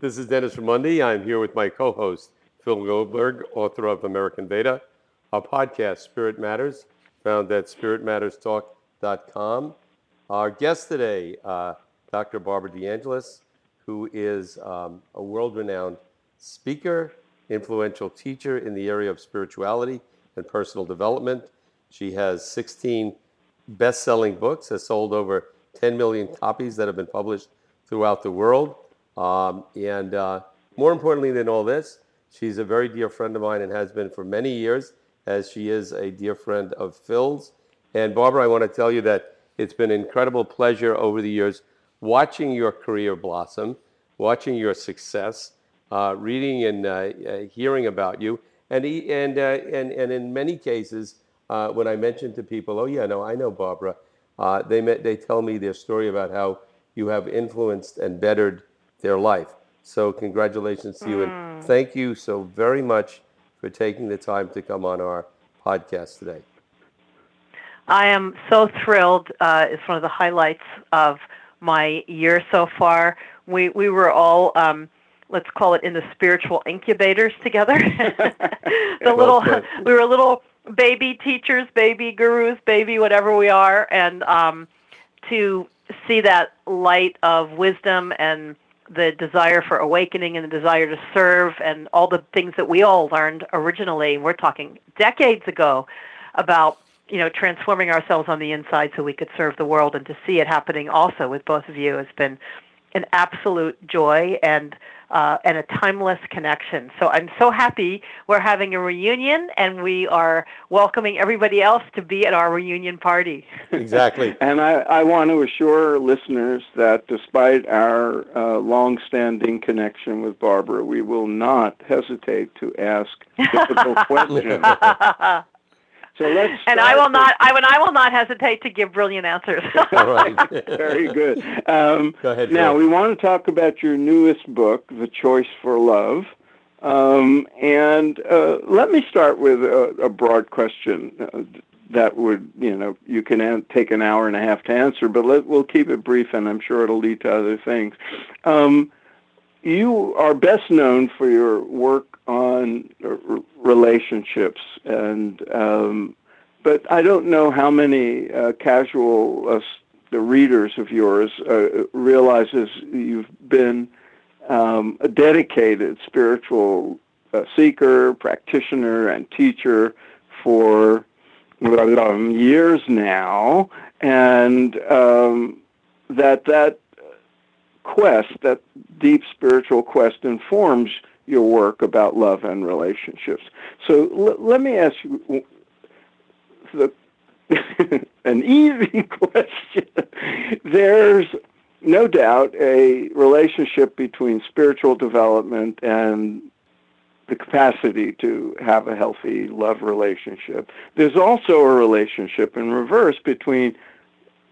This is Dennis Raimondi. I'm here with my co-host, Phil Goldberg, author of American Veda, our podcast, Spirit Matters, found at spiritmatterstalk.com. Our guest today, uh, Dr. Barbara DeAngelis, who is um, a world-renowned speaker, influential teacher in the area of spirituality and personal development. She has 16 best-selling books, has sold over 10 million copies that have been published throughout the world. Um, and uh, more importantly than all this, she's a very dear friend of mine and has been for many years, as she is a dear friend of Phil's. And Barbara, I want to tell you that it's been an incredible pleasure over the years watching your career blossom, watching your success, uh, reading and uh, uh hearing about you. And, and, uh, and, and in many cases, uh, when I mention to people, oh, yeah, no, I know Barbara, they, met, they tell me their story about how you have influenced and bettered their life. So congratulations to you, and Mm. thank you so very much for taking the time to come on our podcast today. I am so thrilled. Uh, it's one of the highlights of my year so far. We we were all um, let's call it in the spiritual incubators together. the Well little put. we were little baby teachers, baby gurus, baby whatever we are, and um, to see that light of wisdom and the desire for awakening and the desire to serve and all the things that we all learned originally. We're talking decades ago about you know transforming ourselves on the inside so we could serve the world and to see it happening also with both of you has been an absolute joy and uh, and a timeless connection. So I'm so happy we're having a reunion and we are welcoming everybody else to be at our reunion party. Exactly. And I, I want to assure listeners that despite our uh, long-standing connection with Barbara, we will not hesitate to ask difficult questions. So let's. and I will with- not I will I will not hesitate to give brilliant answers. All right. Very good. Um, Go ahead. now Phil. we want to talk about your newest book, The Choice for Love. Um, and uh, let me start with a, a broad question uh, that would, you know, you can an- take an hour and a half to answer, but let, we'll keep it brief, and I'm sure it'll lead to other things. Um, you are best known for your work on uh, r- relationships, and um, but I don't know how many uh, casual uh, the readers of yours uh, realizes you've been um, a dedicated spiritual uh, seeker, practitioner, and teacher for um, years now, and um, that that quest, that deep spiritual quest, informs your work about love and relationships. So l- let me ask you the an easy question. There's no doubt a relationship between spiritual development and the capacity to have a healthy love relationship. There's also a relationship in reverse between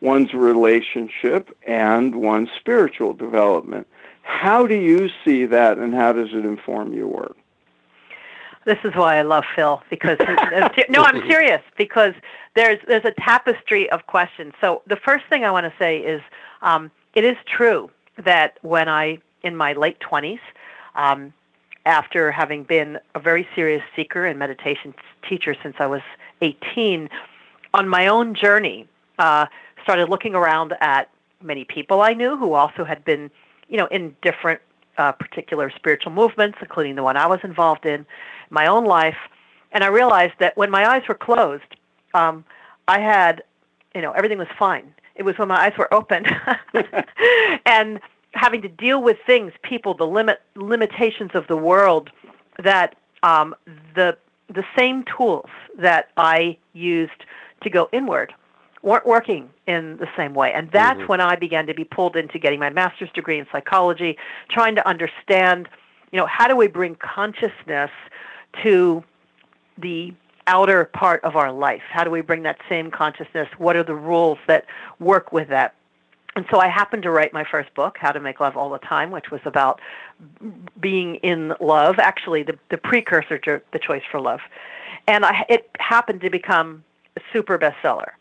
one's relationship and one's spiritual development. How do you see that and how does it inform your work? This is why I love Phil because no, I'm serious because there's there's a tapestry of questions. So the first thing I want to say is um, it is true that when I in my late 20s, um, after having been a very serious seeker and meditation teacher since I was 18, on my own journey, uh, started looking around at many people I knew who also had been, you know, in different uh, particular spiritual movements, including the one I was involved in, my own life, and I realized that when my eyes were closed, um, I had, you know, everything was fine. It was when my eyes were open, and having to deal with things, people, the limit limitations of the world, that um, the the same tools that I used to go inward weren't working in the same way. And that's Mhm. when I began to be pulled into getting my master's degree in psychology, trying to understand, you know, how do we bring consciousness to the outer part of our life? How do we bring that same consciousness? What are the rules that work with that? And so I happened to write my first book, How to Make Love All the Time, which was about being in love, actually the, the precursor to The Choice for Love. And I, it happened to become a super bestseller.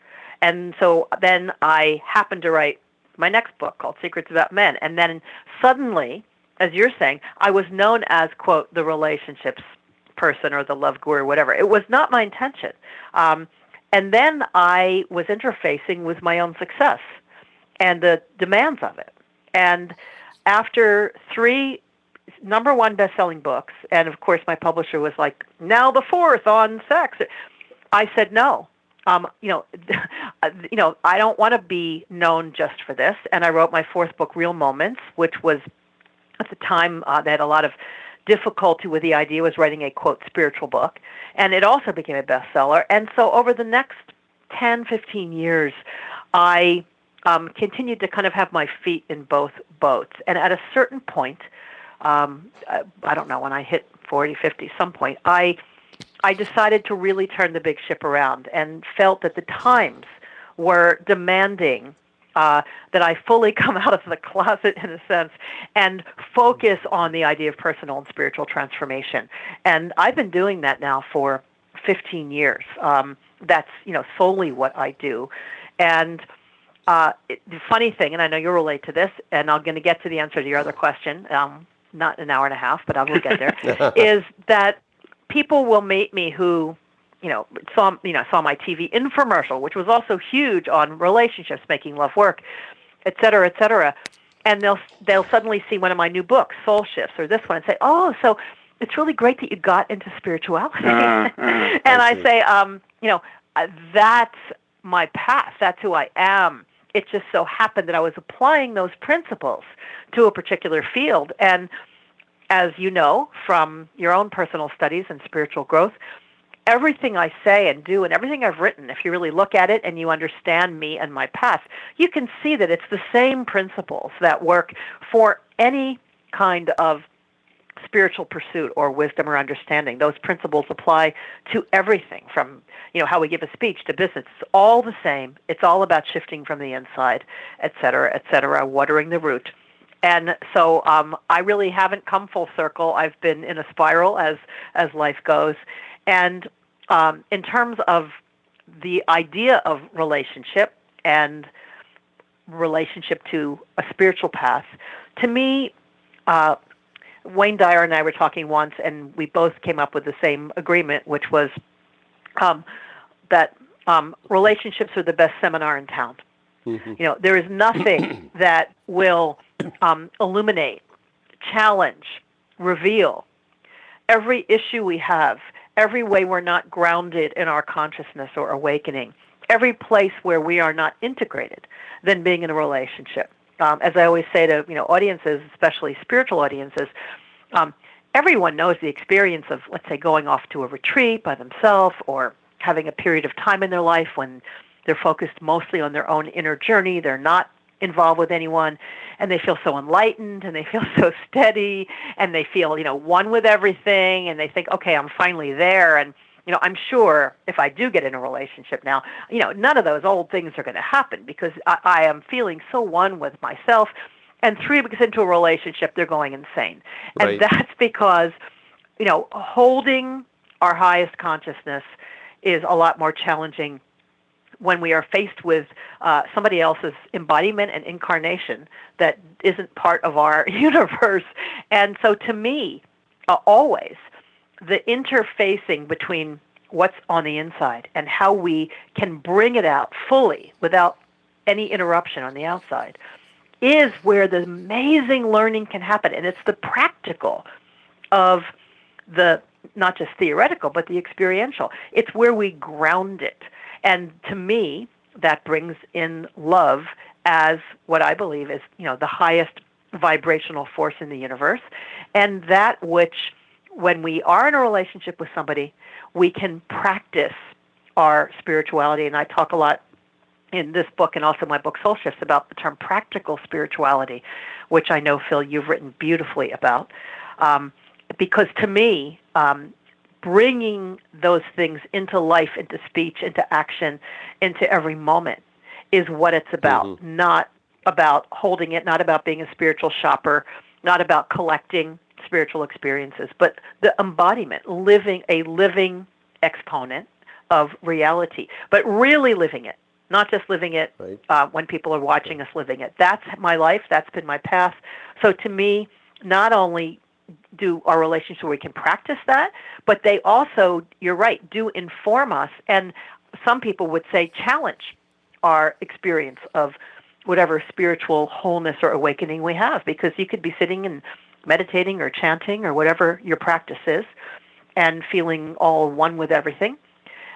And so then I happened to write my next book called Secrets About Men. And then suddenly as you're saying, I was known as quote the relationships person or the love guru or whatever. It was not my intention. Um, and then I was interfacing with my own success and the demands of it. And after three number one best-selling books, and of course my publisher was like, "Now the fourth on sex." I said no. Um, you know, you know, I don't want to be known just for this. And I wrote my fourth book, Real Moments, which was at the time uh, had a lot of difficulty with the idea was writing a quote spiritual book, and it also became a bestseller. And so over the next 10, 15 years, I um, continued to kind of have my feet in both boats. And at a certain point, um, I, I don't know when I hit 40, 50, some point, I I decided to really turn the big ship around and felt that the times were demanding uh, that I fully come out of the closet in a sense and focus on the idea of personal and spiritual transformation. And I've been doing that now for 15 years. Um, that's you know solely what I do, and uh, it, the funny thing, and I know you'll relate to this, and I'm going to get to the answer to your other question. Um, not an hour and a half, but I will get there. is that people will meet me who you know saw you know saw my TV infomercial, which was also huge on relationships, making love work, et cetera, et cetera, and they'll they'll suddenly see one of my new books, Soul Shifts, or this one, and say, "Oh, so it's really great that you got into spirituality." Uh, uh, and I, I say, um, you know, uh, that's my path. That's who I am. It just so happened that I was applying those principles to a particular field, and as you know from your own personal studies and spiritual growth, everything I say and do and everything I've written, if you really look at it and you understand me and my path, you can see that it's the same principles that work for any kind of spiritual pursuit or wisdom or understanding. Those principles apply to everything from, you know, how we give a speech to business. It's all the same. It's all about shifting from the inside, et cetera, et cetera, watering the root. And so um, I really haven't come full circle. I've been in a spiral as as life goes, and um, in terms of the idea of relationship and relationship to a spiritual path, to me, uh, Wayne Dyer and I were talking once, and we both came up with the same agreement, which was um, that um, relationships are the best seminar in town. Mm-hmm. You know, there is nothing that will um, illuminate, challenge, reveal every issue we have, every way we're not grounded in our consciousness or awakening, every place where we are not integrated than being in a relationship. Um, as I always say to you know audiences, especially spiritual audiences, um, everyone knows the experience of let's say going off to a retreat by themselves or having a period of time in their life when they're focused mostly on their own inner journey. They're not involved with anyone and they feel so enlightened and they feel so steady and they feel you know one with everything and they think okay i'm finally there and you know i'm sure if i do get in a relationship now you know none of those old things are going to happen because i, I am feeling so one with myself and three weeks into a relationship they're going insane and right. that's because you know holding our highest consciousness is a lot more challenging when we are faced with uh, somebody else's embodiment and incarnation that isn't part of our universe. And so to me, uh, always, the interfacing between what's on the inside and how we can bring it out fully without any interruption on the outside is where the amazing learning can happen. And it's the practical of the not just theoretical, but the experiential. It's where we ground it. And to me, that brings in love as what I believe is, you know, the highest vibrational force in the universe, and that which, when we are in a relationship with somebody, we can practice our spirituality. And I talk a lot in this book and also my book Soul Shifts about the term practical spirituality, which I know Phil you've written beautifully about. Um, because to me, um, bringing those things into life, into speech, into action, into every moment is what it's about, mm-hmm. not about holding it, not about being a spiritual shopper, not about collecting spiritual experiences, but the embodiment, living a living exponent of reality, but really living it, not just living it right. uh, when people are watching us living it. That's my life. That's been my path. So to me, not only do our relationship where we can practice that, but they also, you're right, do inform us. And some people would say challenge our experience of whatever spiritual wholeness or awakening we have, because you could be sitting and meditating or chanting or whatever your practice is and feeling all one with everything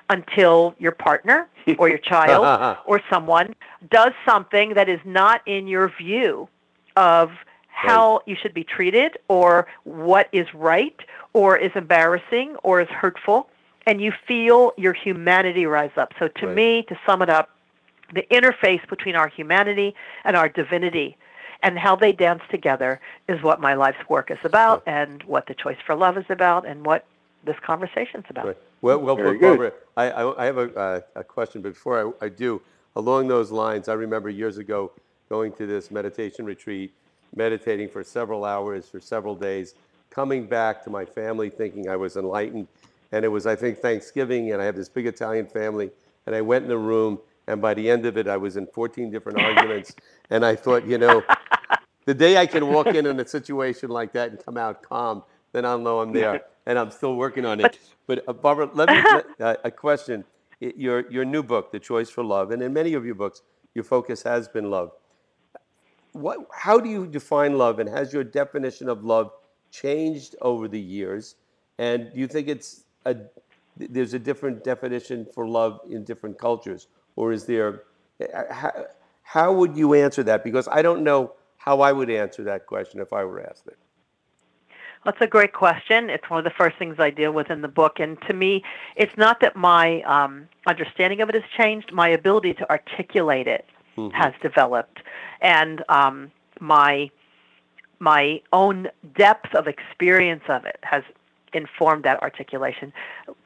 until your partner or your child or someone does something that is not in your view of how right. you should be treated or what is right or is embarrassing or is hurtful and you feel your humanity rise up. So to right. me, to sum it up, the interface between our humanity and our divinity and how they dance together is what my life's work is about and what the choice for love is about and what this conversation is about. Right. Well, well Very Barbara, I, I, I, have a, uh, a question, but before I, I do, along those lines, I remember years ago going to this meditation retreat, meditating for several hours, for several days, coming back to my family thinking I was enlightened. And it was, I think, Thanksgiving, and I have this big Italian family, and I went in the room, and by the end of it, I was in 14 different arguments. and I thought, you know, the day I can walk in in a situation like that and come out calm, then I'll know I'm there and I'm still working on it. But, uh, Barbara, let me uh, a question. Your your new book, The Choice for Love, and in many of your books, your focus has been love. What? How do you define love, and has your definition of love changed over the years? And do you think it's a there's a different definition for love in different cultures, or is there? How, how would you answer that? Because I don't know how I would answer that question if I were asked it. That's a great question. It's one of the first things I deal with in the book. And to me, it's not that my um, understanding of it has changed, my ability to articulate it mm-hmm. has developed. And um, my, my own depth of experience of it has informed that articulation.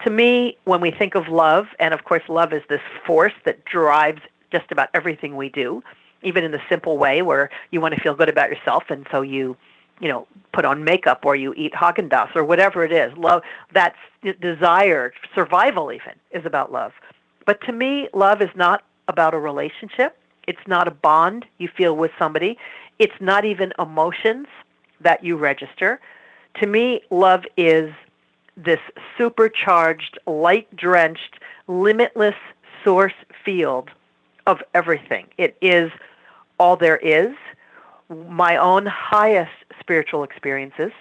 To me, when we think of love, and of course, love is this force that drives just about everything we do, even in the simple way where you want to feel good about yourself, and so you you know, put on makeup or you eat Haagen or whatever it is. Love, that desire, survival even, is about love. But to me, love is not about a relationship. It's not a bond you feel with somebody. It's not even emotions that you register. To me, love is this supercharged, light drenched, limitless source field of everything. It is all there is. My own highest spiritual experiences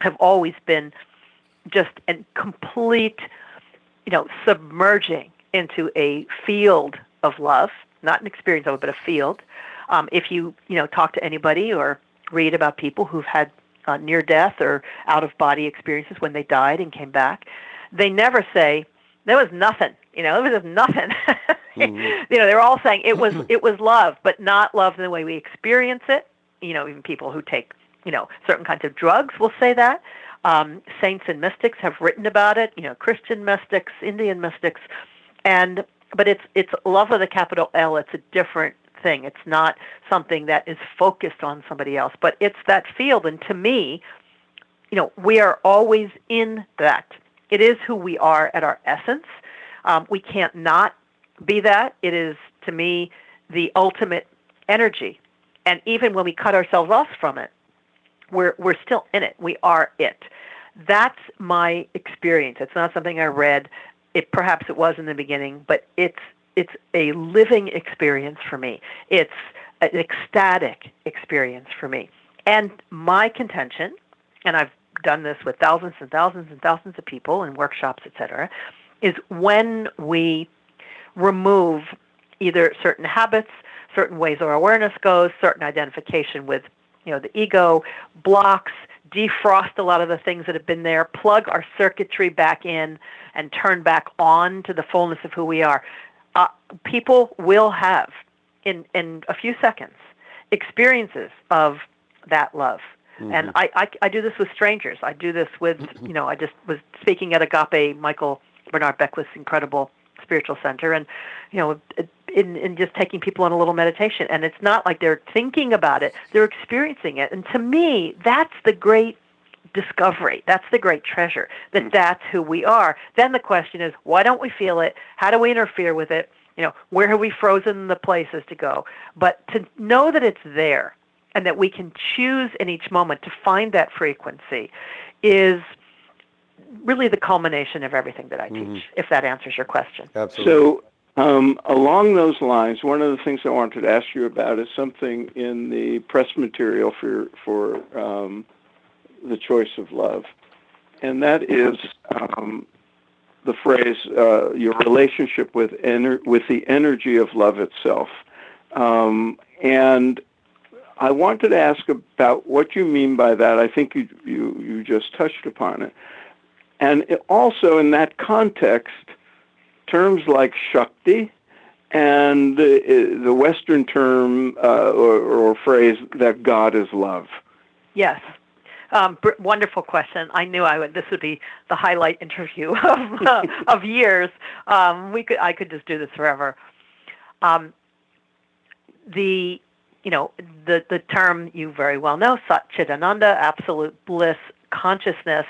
have always been just a complete, you know, submerging into a field of love, not an experience of it, but a field. Um, if you, you know, talk to anybody or read about people who've had uh, near death or out of body experiences when they died and came back, they never say there was nothing. You know, there was just nothing. mm-hmm. You know, they're all saying it was it was love, but not love in the way we experience it. You know, even people who take you know, certain kinds of drugs will say that. Um, saints and mystics have written about it. You know, Christian mystics, Indian mystics, and but it's it's love with a capital L. It's a different thing. It's not something that is focused on somebody else, but it's that field. And to me, you know, we are always in that. It is who we are at our essence. Um, we can't not be that. It is to me the ultimate energy. And even when we cut ourselves off from it, we're we're still in it. We are it. That's my experience. It's not something I read. It perhaps it was in the beginning, but it's it's a living experience for me. It's an ecstatic experience for me. And my contention, and I've done this with thousands and thousands and thousands of people in workshops, etc., is when we remove either certain habits, certain ways our awareness goes, certain identification with you know, the ego blocks, defrost a lot of the things that have been there, plug our circuitry back in, and turn back on to the fullness of who we are. Uh, people will have, in, in a few seconds, experiences of that love. Mm-hmm. And I, I, I do this with strangers. I do this with, you know, I just was speaking at Agape, Michael Bernard Beckwith's incredible spiritual center, and you know, in, in just taking people on a little meditation. And it's not like they're thinking about it; they're experiencing it. And to me, that's the great discovery. That's the great treasure. That that's who we are. Then the question is, why don't we feel it? How do we interfere with it? You know, where have we frozen the places to go? But to know that it's there and that we can choose in each moment to find that frequency is really the culmination of everything that I teach, mm-hmm. if that answers your question. Absolutely. So, um, along those lines, one of the things I wanted to ask you about is something in the press material for for um, the choice of love, and that is um, the phrase uh, "your relationship with ener- with the energy of love itself," um, and I wanted to ask about what you mean by that. I think you you, you just touched upon it, and it also in that context terms like Shakti and the, the Western term uh, or, or, phrase that God is love? Yes. Um, br- wonderful question. I knew I would. This would be the highlight interview of, uh, of years. Um, we could. I could just do this forever. Um, the you know the the term you very well know, Satchitananda, absolute bliss, consciousness.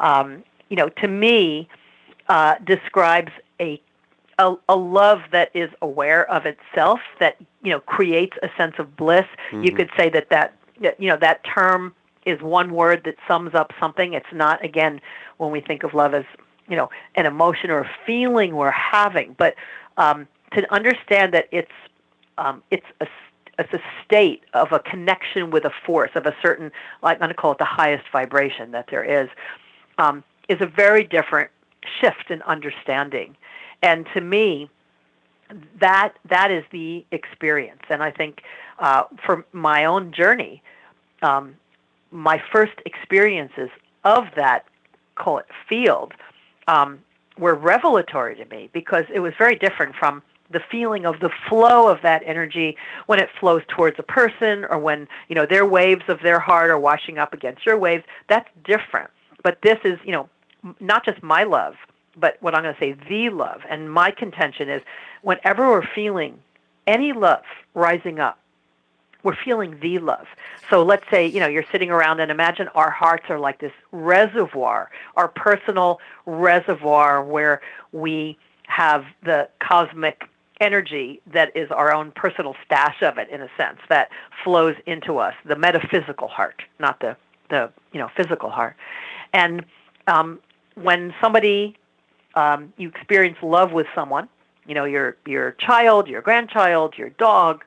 Um, you know, to me, uh, describes a, a, a love that is aware of itself, that you know creates a sense of bliss. Mm-hmm. You could say that that you know that term is one word that sums up something. It's not again when we think of love as you know an emotion or a feeling we're having, but um, to understand that it's um, it's a it's a state of a connection with a force of a certain, like I'm going to call it the highest vibration that there is, um, is a very different shift in understanding. And to me, that that is the experience. And I think uh, for my own journey, um, my first experiences of that call it field um, were revelatory to me because it was very different from the feeling of the flow of that energy when it flows towards a person or when you know their waves of their heart are washing up against your waves that's different but this is you know not just my love but what I'm going to say, the love. And my contention is whenever we're feeling any love rising up, we're feeling the love. So let's say, you know, you're sitting around and imagine our hearts are like this reservoir, our personal reservoir where we have the cosmic energy that is our own personal stash of it in a sense that flows into us, the metaphysical heart, not the the you know physical heart. And um, when somebody um, you experience love with someone, you know, your your child, your grandchild, your dog,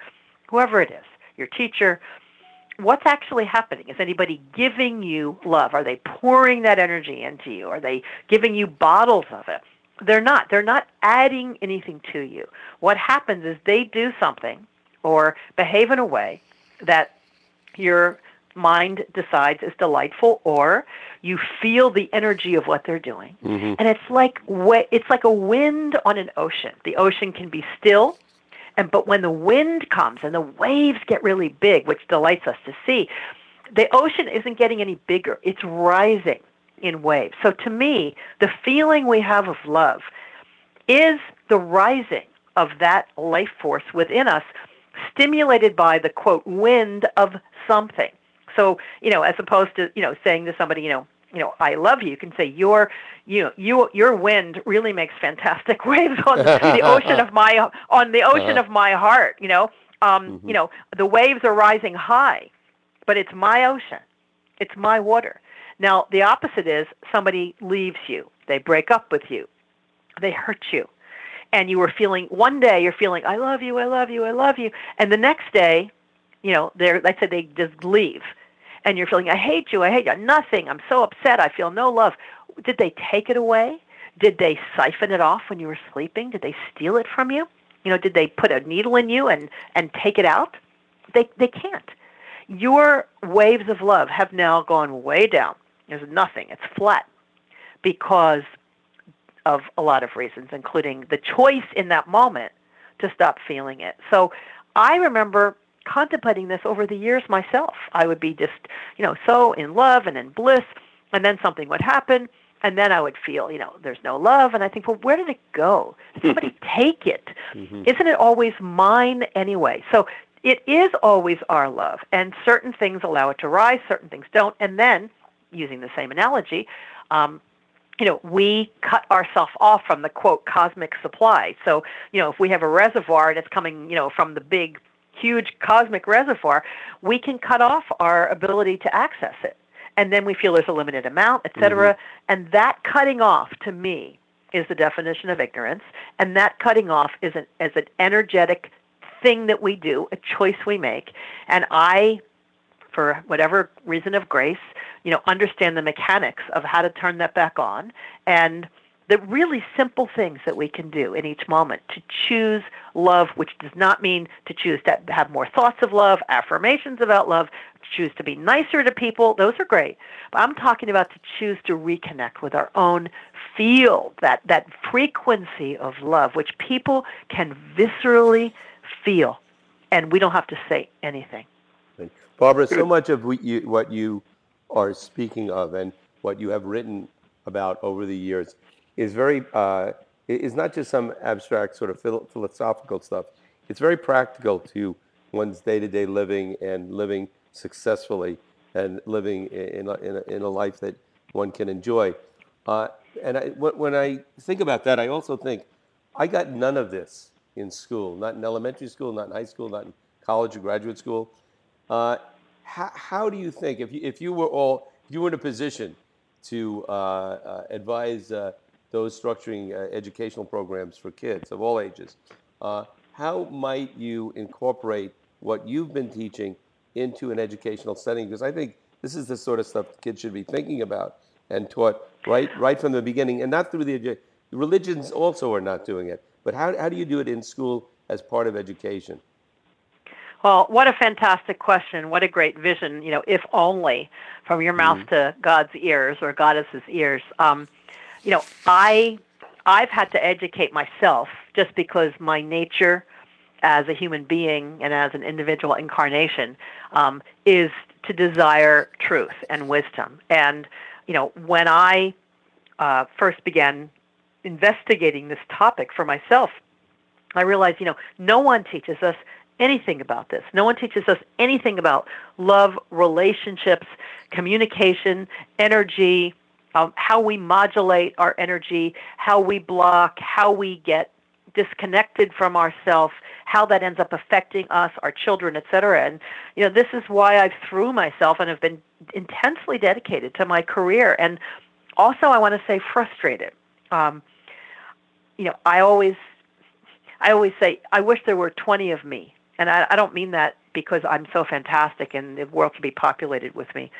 whoever it is, your teacher, what's actually happening? Is anybody giving you love? Are they pouring that energy into you? Are they giving you bottles of it? They're not. They're not adding anything to you. What happens is they do something or behave in a way that you're mind decides is delightful or you feel the energy of what they're doing. Mm-hmm. and it's like it's like a wind on an ocean. The ocean can be still and but when the wind comes and the waves get really big which delights us to see the ocean isn't getting any bigger. It's rising in waves. So to me the feeling we have of love is the rising of that life force within us stimulated by the quote wind of something so, you know, as opposed to, you know, saying to somebody, you know, you know, I love you. You can say your, you know, you, your wind really makes fantastic waves on the, the ocean of my, on the ocean uh-huh. of my heart. You know, um, mm-hmm. you know, the waves are rising high, but it's my ocean, it's my water. Now, the opposite is somebody leaves you, they break up with you, they hurt you, and you were feeling one day you're feeling I love you, I love you, I love you, and the next day, you know, they're let's say they just leave and you're feeling, I hate you, I hate you, nothing, I'm so upset, I feel no love. Did they take it away? Did they siphon it off when you were sleeping? Did they steal it from you? You know, did they put a needle in you and, and take it out? They, they can't. Your waves of love have now gone way down. There's nothing. It's flat because of a lot of reasons, including the choice in that moment to stop feeling it. So I remember contemplating this over the years myself. I would be just, you know, so in love and in bliss, and then something would happen, and then I would feel, you know, there's no love, and I think, well, where did it go? Did somebody take it? Mm-hmm. Isn't it always mine anyway? So it is always our love, and certain things allow it to rise, certain things don't, and then, using the same analogy, um, you know, we cut ourselves off from the quote cosmic supply. So, you know, if we have a reservoir and it's coming, you know, from the big huge cosmic reservoir, we can cut off our ability to access it. And then we feel there's a limited amount, et cetera. Mm-hmm. And that cutting off, to me, is the definition of ignorance. And that cutting off is an, is an energetic thing that we do, a choice we make. And I, for whatever reason of grace, you know, understand the mechanics of how to turn that back on. And the really simple things that we can do in each moment to choose love, which does not mean to choose to have more thoughts of love, affirmations about love, choose to be nicer to people. Those are great. But I'm talking about to choose to reconnect with our own field, that, that frequency of love, which people can viscerally feel. And we don't have to say anything. Barbara, so much of what you, what you are speaking of and what you have written about over the years is very uh, is not just some abstract sort of philosophical stuff. It's very practical to one's day-to-day living and living successfully and living in a, in a, in a life that one can enjoy. Uh, and I, when I think about that, I also think I got none of this in school, not in elementary school, not in high school, not in college or graduate school. Uh, how, how, do you think, if you, if you were all, if you were in a position to uh, uh advise uh, those structuring uh, educational programs for kids of all ages. Uh, how might you incorporate what you've been teaching into an educational setting? Because I think this is the sort of stuff kids should be thinking about and taught right right from the beginning, and not through the religions also are not doing it. But how how do you do it in school as part of education? Well, what a fantastic question. What a great vision. You know, if only from your mouth mm-hmm. to God's ears or Goddess's ears. Um, you know, I I've had to educate myself just because my nature as a human being and as an individual incarnation um, is to desire truth and wisdom. And you know, when I uh, first began investigating this topic for myself, I realized, you know, no one teaches us anything about this. No one teaches us anything about love, relationships, communication, energy, um, how we modulate our energy, how we block, how we get disconnected from ourselves, how that ends up affecting us, our children, etc. And you know, this is why I've threw myself and have been intensely dedicated to my career, and also I want to say frustrated. Um, you know, I always, I always say, I wish there were 20 of me, and I, I don't mean that because I'm so fantastic and the world can be populated with me,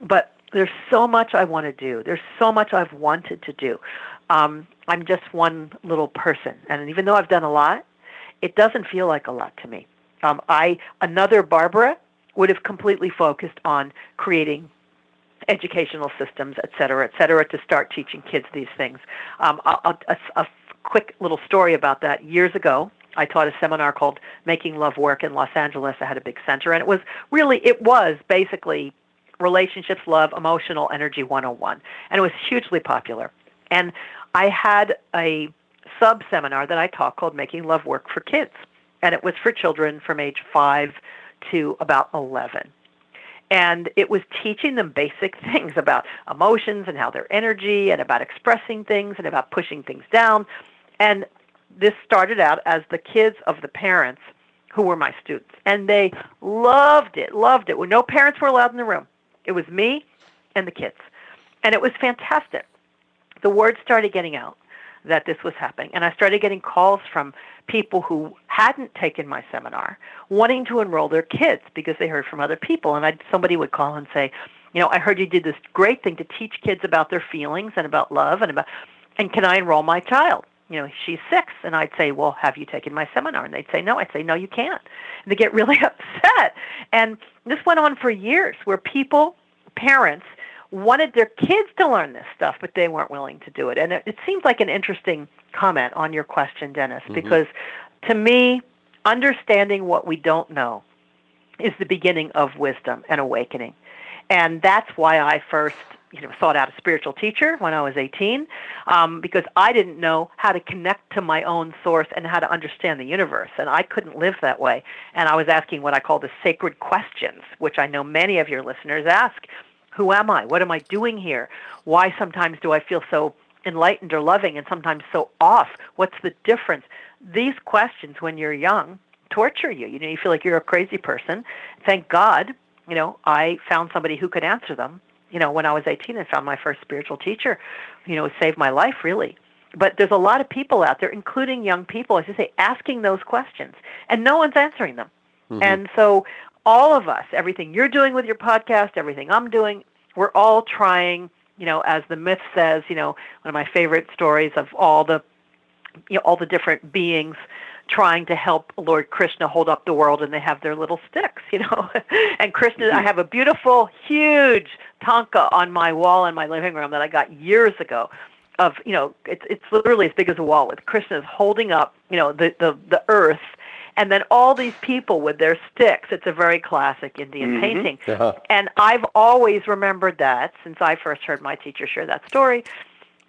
but there's so much I want to do. There's so much I've wanted to do. Um, I'm just one little person, and even though I've done a lot, it doesn't feel like a lot to me. Um, I another Barbara would have completely focused on creating educational systems, et cetera, et cetera, to start teaching kids these things. Um, I'll, a, a quick little story about that. Years ago, I taught a seminar called Making Love Work in Los Angeles. I had a big center, and it was really, it was basically Relationships, Love, Emotional Energy 101. And it was hugely popular. And I had a sub seminar that I taught called Making Love Work for Kids. And it was for children from age 5 to about 11. And it was teaching them basic things about emotions and how their energy and about expressing things and about pushing things down. And this started out as the kids of the parents who were my students. And they loved it, loved it. Well, no parents were allowed in the room. It was me and the kids. And it was fantastic. The word started getting out that this was happening. And I started getting calls from people who hadn't taken my seminar wanting to enroll their kids because they heard from other people. And I'd, somebody would call and say, you know, I heard you did this great thing to teach kids about their feelings and about love and about, and can I enroll my child? You know, she's six. And I'd say, well, have you taken my seminar? And they'd say, no. I'd say, no, you can't. And they get really upset. And this went on for years where people parents wanted their kids to learn this stuff, but they weren't willing to do it. And it, it seems like an interesting comment on your question, Dennis, mm-hmm. because to me, understanding what we don't know is the beginning of wisdom and awakening. And that's why I first you know, sought out a spiritual teacher when I was 18 um, because I didn't know how to connect to my own source and how to understand the universe. And I couldn't live that way. And I was asking what I call the sacred questions, which I know many of your listeners ask who am I? What am I doing here? Why sometimes do I feel so enlightened or loving and sometimes so off? What's the difference? These questions, when you're young, torture you. You know, you feel like you're a crazy person. Thank God, you know, I found somebody who could answer them. You know, when I was 18 and found my first spiritual teacher, you know, it saved my life really. But there's a lot of people out there, including young people, as you say, asking those questions, and no one's answering them. Mm-hmm. And so, all of us, everything you're doing with your podcast, everything I'm doing, we're all trying. You know, as the myth says, you know, one of my favorite stories of all the, you know, all the different beings trying to help Lord Krishna hold up the world and they have their little sticks, you know. and Krishna, I have a beautiful, huge tanka on my wall in my living room that I got years ago of, you know, it's it's literally as big as a wall with Krishna holding up, you know, the, the, the earth and then all these people with their sticks. It's a very classic Indian mm-hmm. painting. Uh-huh. And I've always remembered that since I first heard my teacher share that story,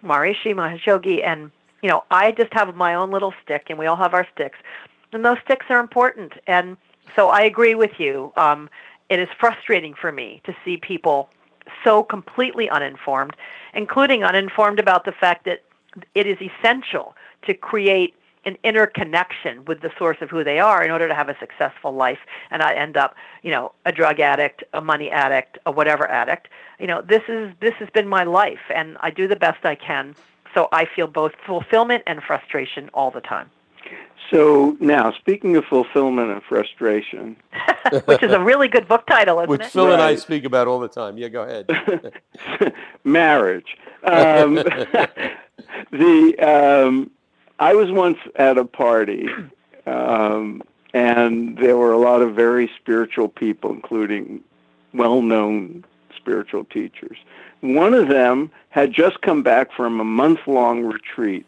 Maharishi Mahesh and you know, I just have my own little stick, and we all have our sticks, and those sticks are important. And so I agree with you. Um, it is frustrating for me to see people so completely uninformed, including uninformed about the fact that it is essential to create an interconnection with the source of who they are in order to have a successful life and not end up, you know, a drug addict, a money addict, a whatever addict. You know, this is this has been my life and I do the best I can so I feel both fulfillment and frustration all the time. So now, speaking of fulfillment and frustration, which is a really good book title, isn't which it? Phil right. and I speak about all the time. Yeah, go ahead. Marriage. Um, the um, I was once at a party, um, and there were a lot of very spiritual people, including well-known spiritual teachers. One of them had just come back from a month long retreat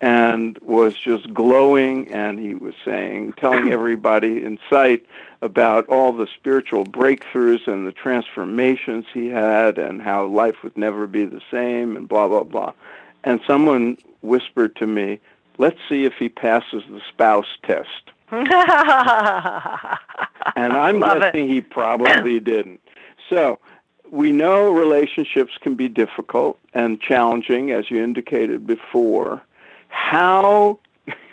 and was just glowing and he was saying telling everybody in sight about all the spiritual breakthroughs and the transformations he had and how life would never be the same and blah blah blah and someone whispered to me let's see if he passes the spouse test and i'm Love guessing it. he probably didn't so we know relationships can be difficult and challenging, as you indicated before. How,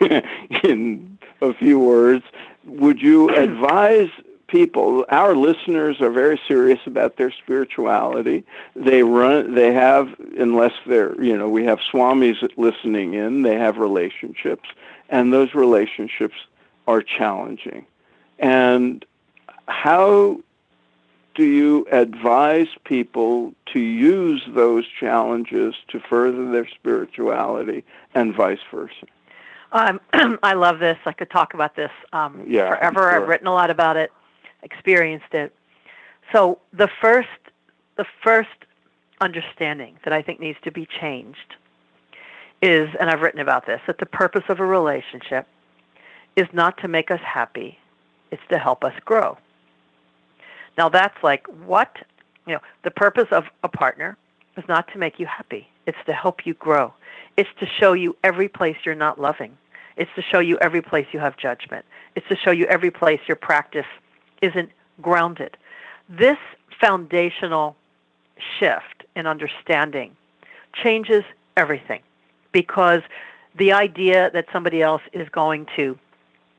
in a few words, would you advise people our listeners are very serious about their spirituality they run they have unless they're you know we have swamis listening in they have relationships and those relationships are challenging and how do you advise people to use those challenges to further their spirituality and vice versa? Um, I love this. I could talk about this um, yeah, forever. Sure. I've written a lot about it, experienced it. So the first, the first understanding that I think needs to be changed is, and I've written about this, that the purpose of a relationship is not to make us happy; it's to help us grow. Now that's like what? You know, the purpose of a partner is not to make you happy. It's to help you grow. It's to show you every place you're not loving. It's to show you every place you have judgment. It's to show you every place your practice isn't grounded. This foundational shift in understanding changes everything because the idea that somebody else is going to,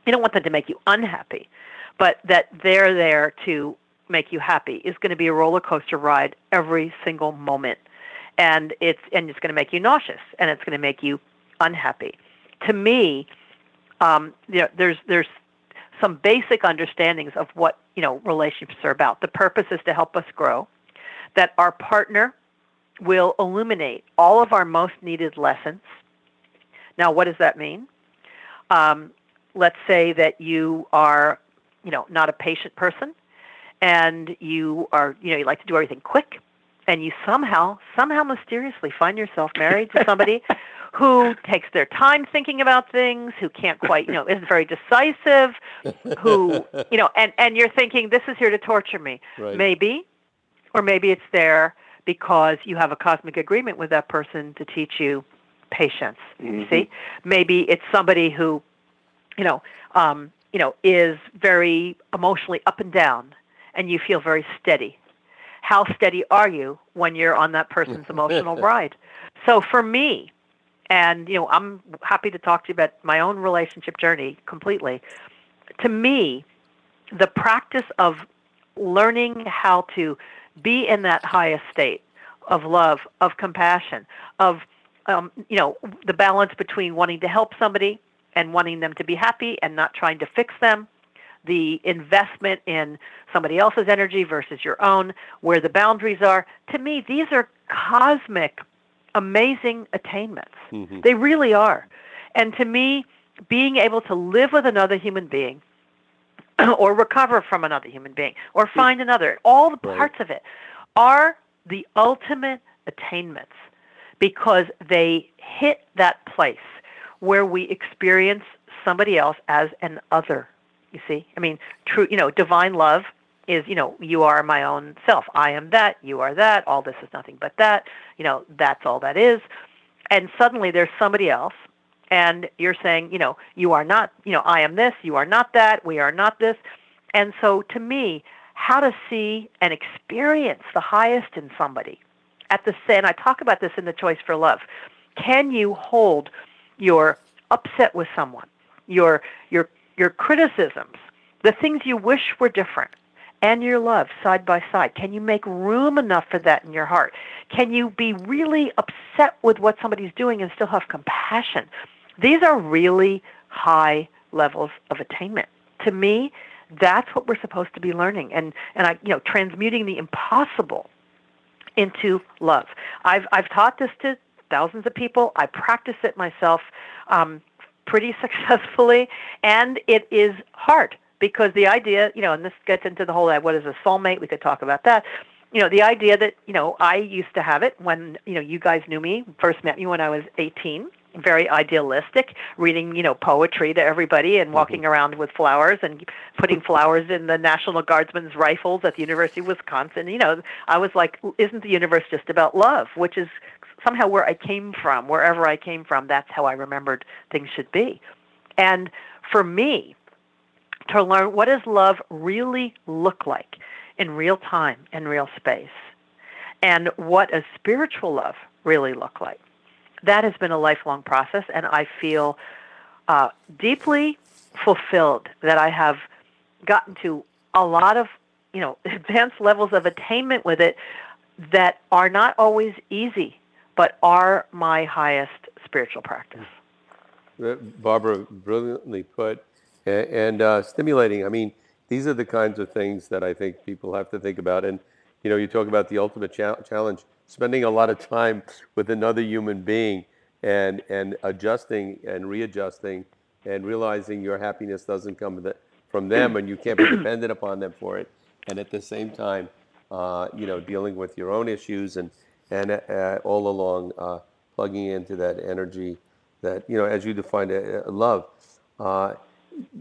you don't want them to make you unhappy, but that they're there to make you happy is going to be a roller coaster ride every single moment and it's and it's going to make you nauseous and it's going to make you unhappy to me um, you know, there's there's some basic understandings of what you know relationships are about. The purpose is to help us grow that our partner will illuminate all of our most needed lessons. Now what does that mean? Um, let's say that you are you know not a patient person and you are, you know, you like to do everything quick, and you somehow, somehow mysteriously find yourself married to somebody who takes their time thinking about things, who can't quite, you know, isn't very decisive, who, you know, and and you're thinking this is here to torture me, right. maybe, or maybe it's there because you have a cosmic agreement with that person to teach you patience. Mm-hmm. See, maybe it's somebody who, you know, um, you know, is very emotionally up and down and you feel very steady. How steady are you when you're on that person's emotional ride? So for me, and you know, I'm happy to talk to you about my own relationship journey completely. to me, the practice of learning how to be in that highest state of love, of compassion, of um, you know the balance between wanting to help somebody and wanting them to be happy and not trying to fix them, the investment in somebody else's energy versus your own, where the boundaries are. To me, these are cosmic, amazing attainments. Mm-hmm. They really are. And to me, being able to live with another human being or recover from another human being or find another, all the parts right. of it are the ultimate attainments because they hit that place where we experience somebody else as an other. You see? I mean, true, you know, divine love is, you know, you are my own self. I am that, you are that, all this is nothing but that. You know, that's all that is. And suddenly there's somebody else and you're saying, you know, you are not, you know, I am this, you are not that, we are not this. And so to me, how to see and experience the highest in somebody at the and I talk about this in the choice for love. Can you hold your upset with someone, your your your criticisms, the things you wish were different, and your love side by side? Can you make room enough for that in your heart? Can you be really upset with what somebody's doing and still have compassion? These are really high levels of attainment. To me, that's what we're supposed to be learning and and I you know transmuting the impossible into love. I've I've taught this to thousands of people. I practice it myself um, pretty successfully, and it is hard because the idea, you know, and this gets into the whole that what is a soulmate. We could talk about that. You know, the idea that you know I used to have it when you know you guys knew me first met me when I was 18 very idealistic, reading, you know, poetry to everybody and mm-hmm. walking mm-hmm. around with flowers and putting flowers in the National Guardsmen's rifles at the University of Wisconsin. You know, I was like, isn't the universe just about love? Which is somehow where I came from, wherever I came from, that's how I remembered things should be. And for me, to learn what does love really look like in real time and real space, and what does spiritual love really look like that has been a lifelong process, and I feel uh, deeply fulfilled that I have gotten to a lot of you know advanced levels of attainment with it that are not always easy, but are my highest spiritual practice. Barbara, brilliantly put and, uh, stimulating. I mean, these are the kinds of things that I think people have to think about. And you know, you talk about the ultimate cha- challenge spending a lot of time with another human being and, and adjusting and readjusting and realizing your happiness doesn't come from them and you can't be dependent upon them for it. And at the same time, uh, you know, dealing with your own issues and, and uh, all along uh, plugging into that energy that, you know, as you defined it, uh, love. Uh,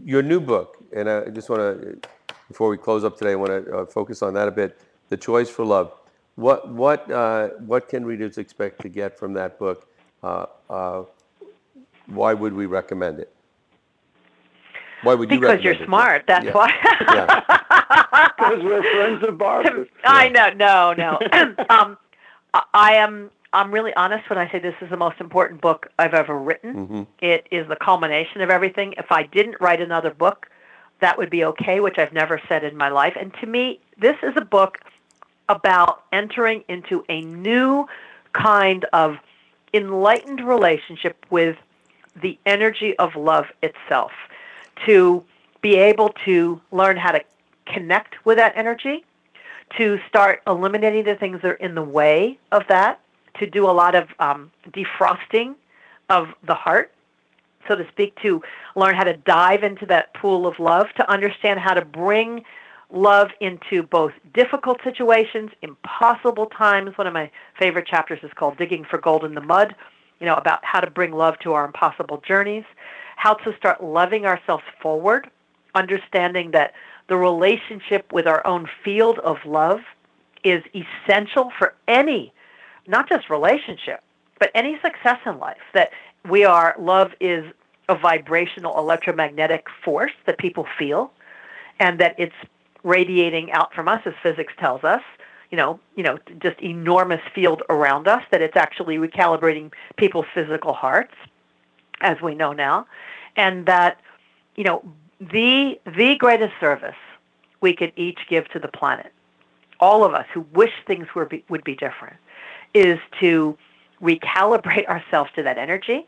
your new book, and I just want to, before we close up today, I want to uh, focus on that a bit, The Choice for Love. What, what, uh, what can readers expect to get from that book? Uh, uh, why would we recommend it? Why would you because you're smart. That's yeah. why. Because we're friends of Barbara. I know. No, no. um, I am. I'm really honest when I say this is the most important book I've ever written. Mm-hmm. It is the culmination of everything. If I didn't write another book, that would be okay, which I've never said in my life. And to me, this is a book about entering into a new kind of enlightened relationship with the energy of love itself, to be able to learn how to connect with that energy, to start eliminating the things that are in the way of that, to do a lot of um, defrosting of the heart, so to speak, to learn how to dive into that pool of love, to understand how to bring love into both difficult situations, impossible times. One of my favorite chapters is called Digging for Gold in the Mud, you know, about how to bring love to our impossible journeys, how to start loving ourselves forward, understanding that the relationship with our own field of love is essential for any, not just relationship, but any success in life. That we are, love is a vibrational electromagnetic force that people feel, and that it's radiating out from us, as physics tells us, you know, you know, just enormous field around us, that it's actually recalibrating people's physical hearts, as we know now, and that, you know, the the greatest service we could each give to the planet, all of us who wish things were be, would be different, is to recalibrate ourselves to that energy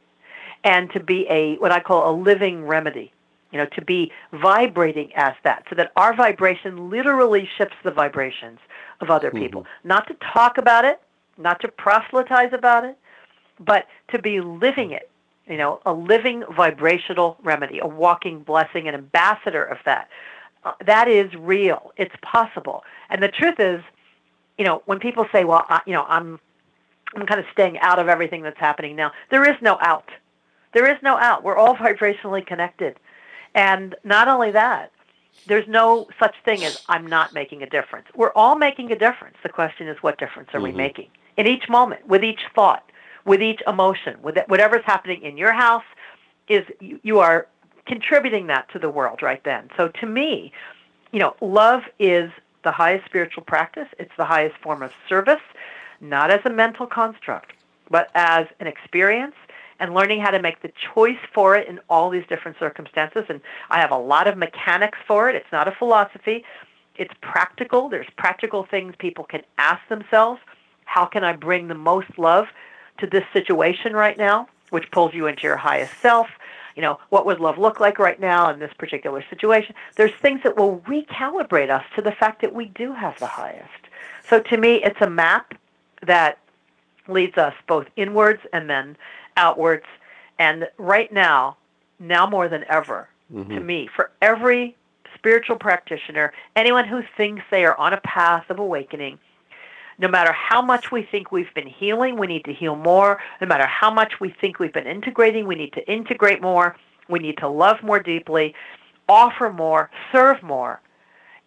and to be a what I call a living remedy. You know, to be vibrating as that, so that our vibration literally shifts the vibrations of other people. Mm-hmm. Not to talk about it, not to proselytize about it, but to be living it. You know, a living vibrational remedy, a walking blessing, an ambassador of that. Uh, that is real. It's possible. And the truth is, you know, when people say, "Well, I, you know, I'm I'm kind of staying out of everything that's happening now," there is no out. There is no out. We're all vibrationally connected. And not only that, there's no such thing as I'm not making a difference. We're all making a difference. The question is, what difference are mm-hmm. we making in each moment, with each thought, with each emotion, with whatever's happening in your house? Is you, you are contributing that to the world right then. So to me, you know, love is the highest spiritual practice. It's the highest form of service, not as a mental construct, but as an experience and learning how to make the choice for it in all these different circumstances. And I have a lot of mechanics for it. It's not a philosophy. It's practical. There's practical things people can ask themselves. How can I bring the most love to this situation right now, which pulls you into your highest self? You know, what would love look like right now in this particular situation? There's things that will recalibrate us to the fact that we do have the highest. So to me, it's a map that leads us both inwards and then outwards. And right now, now more than ever, mm-hmm. to me, for every spiritual practitioner, anyone who thinks they are on a path of awakening, no matter how much we think we've been healing, we need to heal more. No matter how much we think we've been integrating, we need to integrate more. We need to love more deeply, offer more, serve more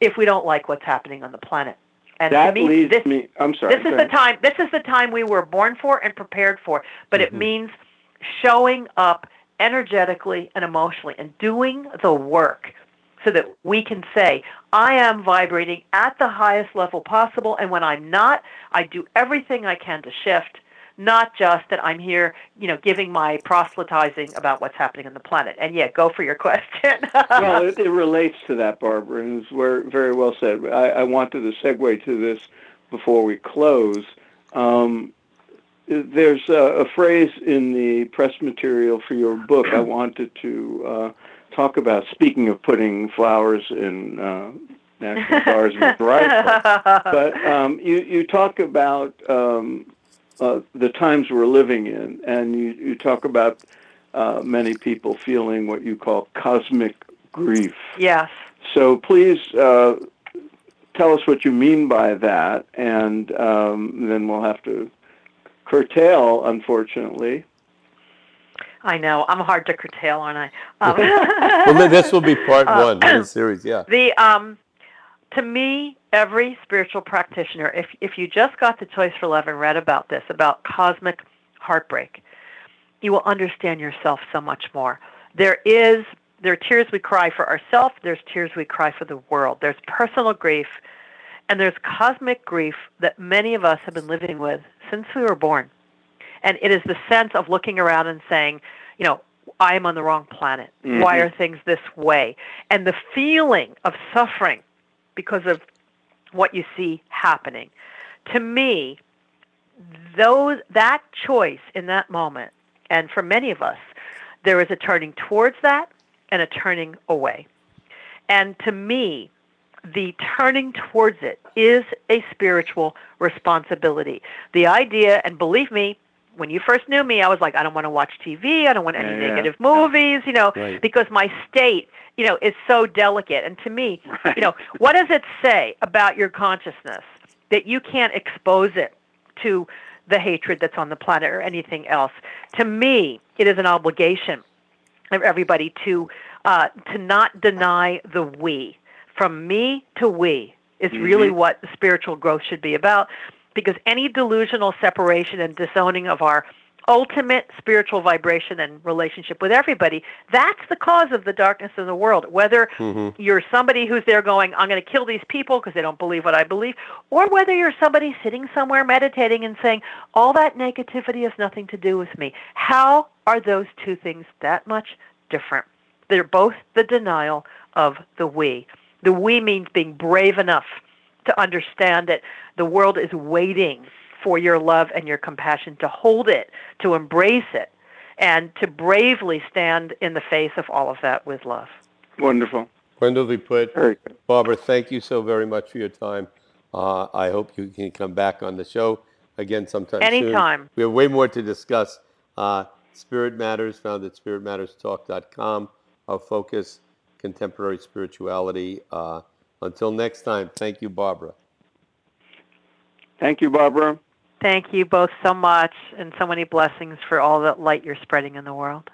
if we don't like what's happening on the planet. And that me, leads this, me. I'm sorry. This is the time. This is the time we were born for and prepared for. But mm-hmm. it means showing up energetically and emotionally and doing the work so that we can say, I am vibrating at the highest level possible, and when I'm not, I do everything I can to shift, not just that I'm here, you know, giving my proselytizing about what's happening on the planet. And yeah, go for your question. well, it, it, relates to that, Barbara, and it's very well said. I, I wanted to segue to this before we close. Um, there's a, a, phrase in the press material for your book I wanted to uh, talk about. Speaking of putting flowers in uh, national stars and right, but um, you you talk about um, uh, the times we're living in, and you, you talk about uh, many people feeling what you call cosmic grief. Yes. So please uh, tell us what you mean by that, and um, then we'll have to curtail, unfortunately. I know. I'm hard to curtail, aren't I? Um, well, this will be part uh, one of the series. Yeah. The um, to me, every spiritual practitioner, if, if you just got the Choice for Love and read about this, about cosmic heartbreak, you will understand yourself so much more. There is there are tears we cry for ourselves, there's tears we cry for the world. There's personal grief, and there's cosmic grief that many of us have been living with since we were born. And it is the sense of looking around and saying, you know, I am on the wrong planet. Mm-hmm. Why are things this way? And the feeling of suffering because of what you see happening. To me, those that choice in that moment, and for many of us, there is a turning towards that and a turning away. And to me, the turning towards it is a spiritual responsibility. The idea, and believe me, when you first knew me, I was like, I don't want to watch TV. I don't want any yeah, negative movies, you know, right. because my state, you know, is so delicate. And to me, right. you know, what does it say about your consciousness that you can't expose it to the hatred that's on the planet or anything else? To me, it is an obligation of everybody to uh, to not deny the we. From me to we is mm-hmm. really what spiritual growth should be about because any delusional separation and disowning of our ultimate spiritual vibration and relationship with everybody that's the cause of the darkness in the world whether mm-hmm. you're somebody who's there going i'm going to kill these people because they don't believe what i believe or whether you're somebody sitting somewhere meditating and saying all that negativity has nothing to do with me how are those two things that much different They're both the denial of the we. The we means being brave enough to understand that the world is waiting for your love and your compassion to hold it, to embrace it, and to bravely stand in the face of all of that with love. Wonderful. Wonderfully put. Very good. Barbara, thank you so very much for your time. Uh, I hope you can come back on the show again sometime soon. Anytime. We have way more to discuss. Uh, Spirit Matters, found at spiritmatterstalk.com. Our focus, contemporary spirituality. Uh, until next time, thank you, Barbara. Thank you, Barbara. Thank you both so much, and so many blessings for all the light you're spreading in the world.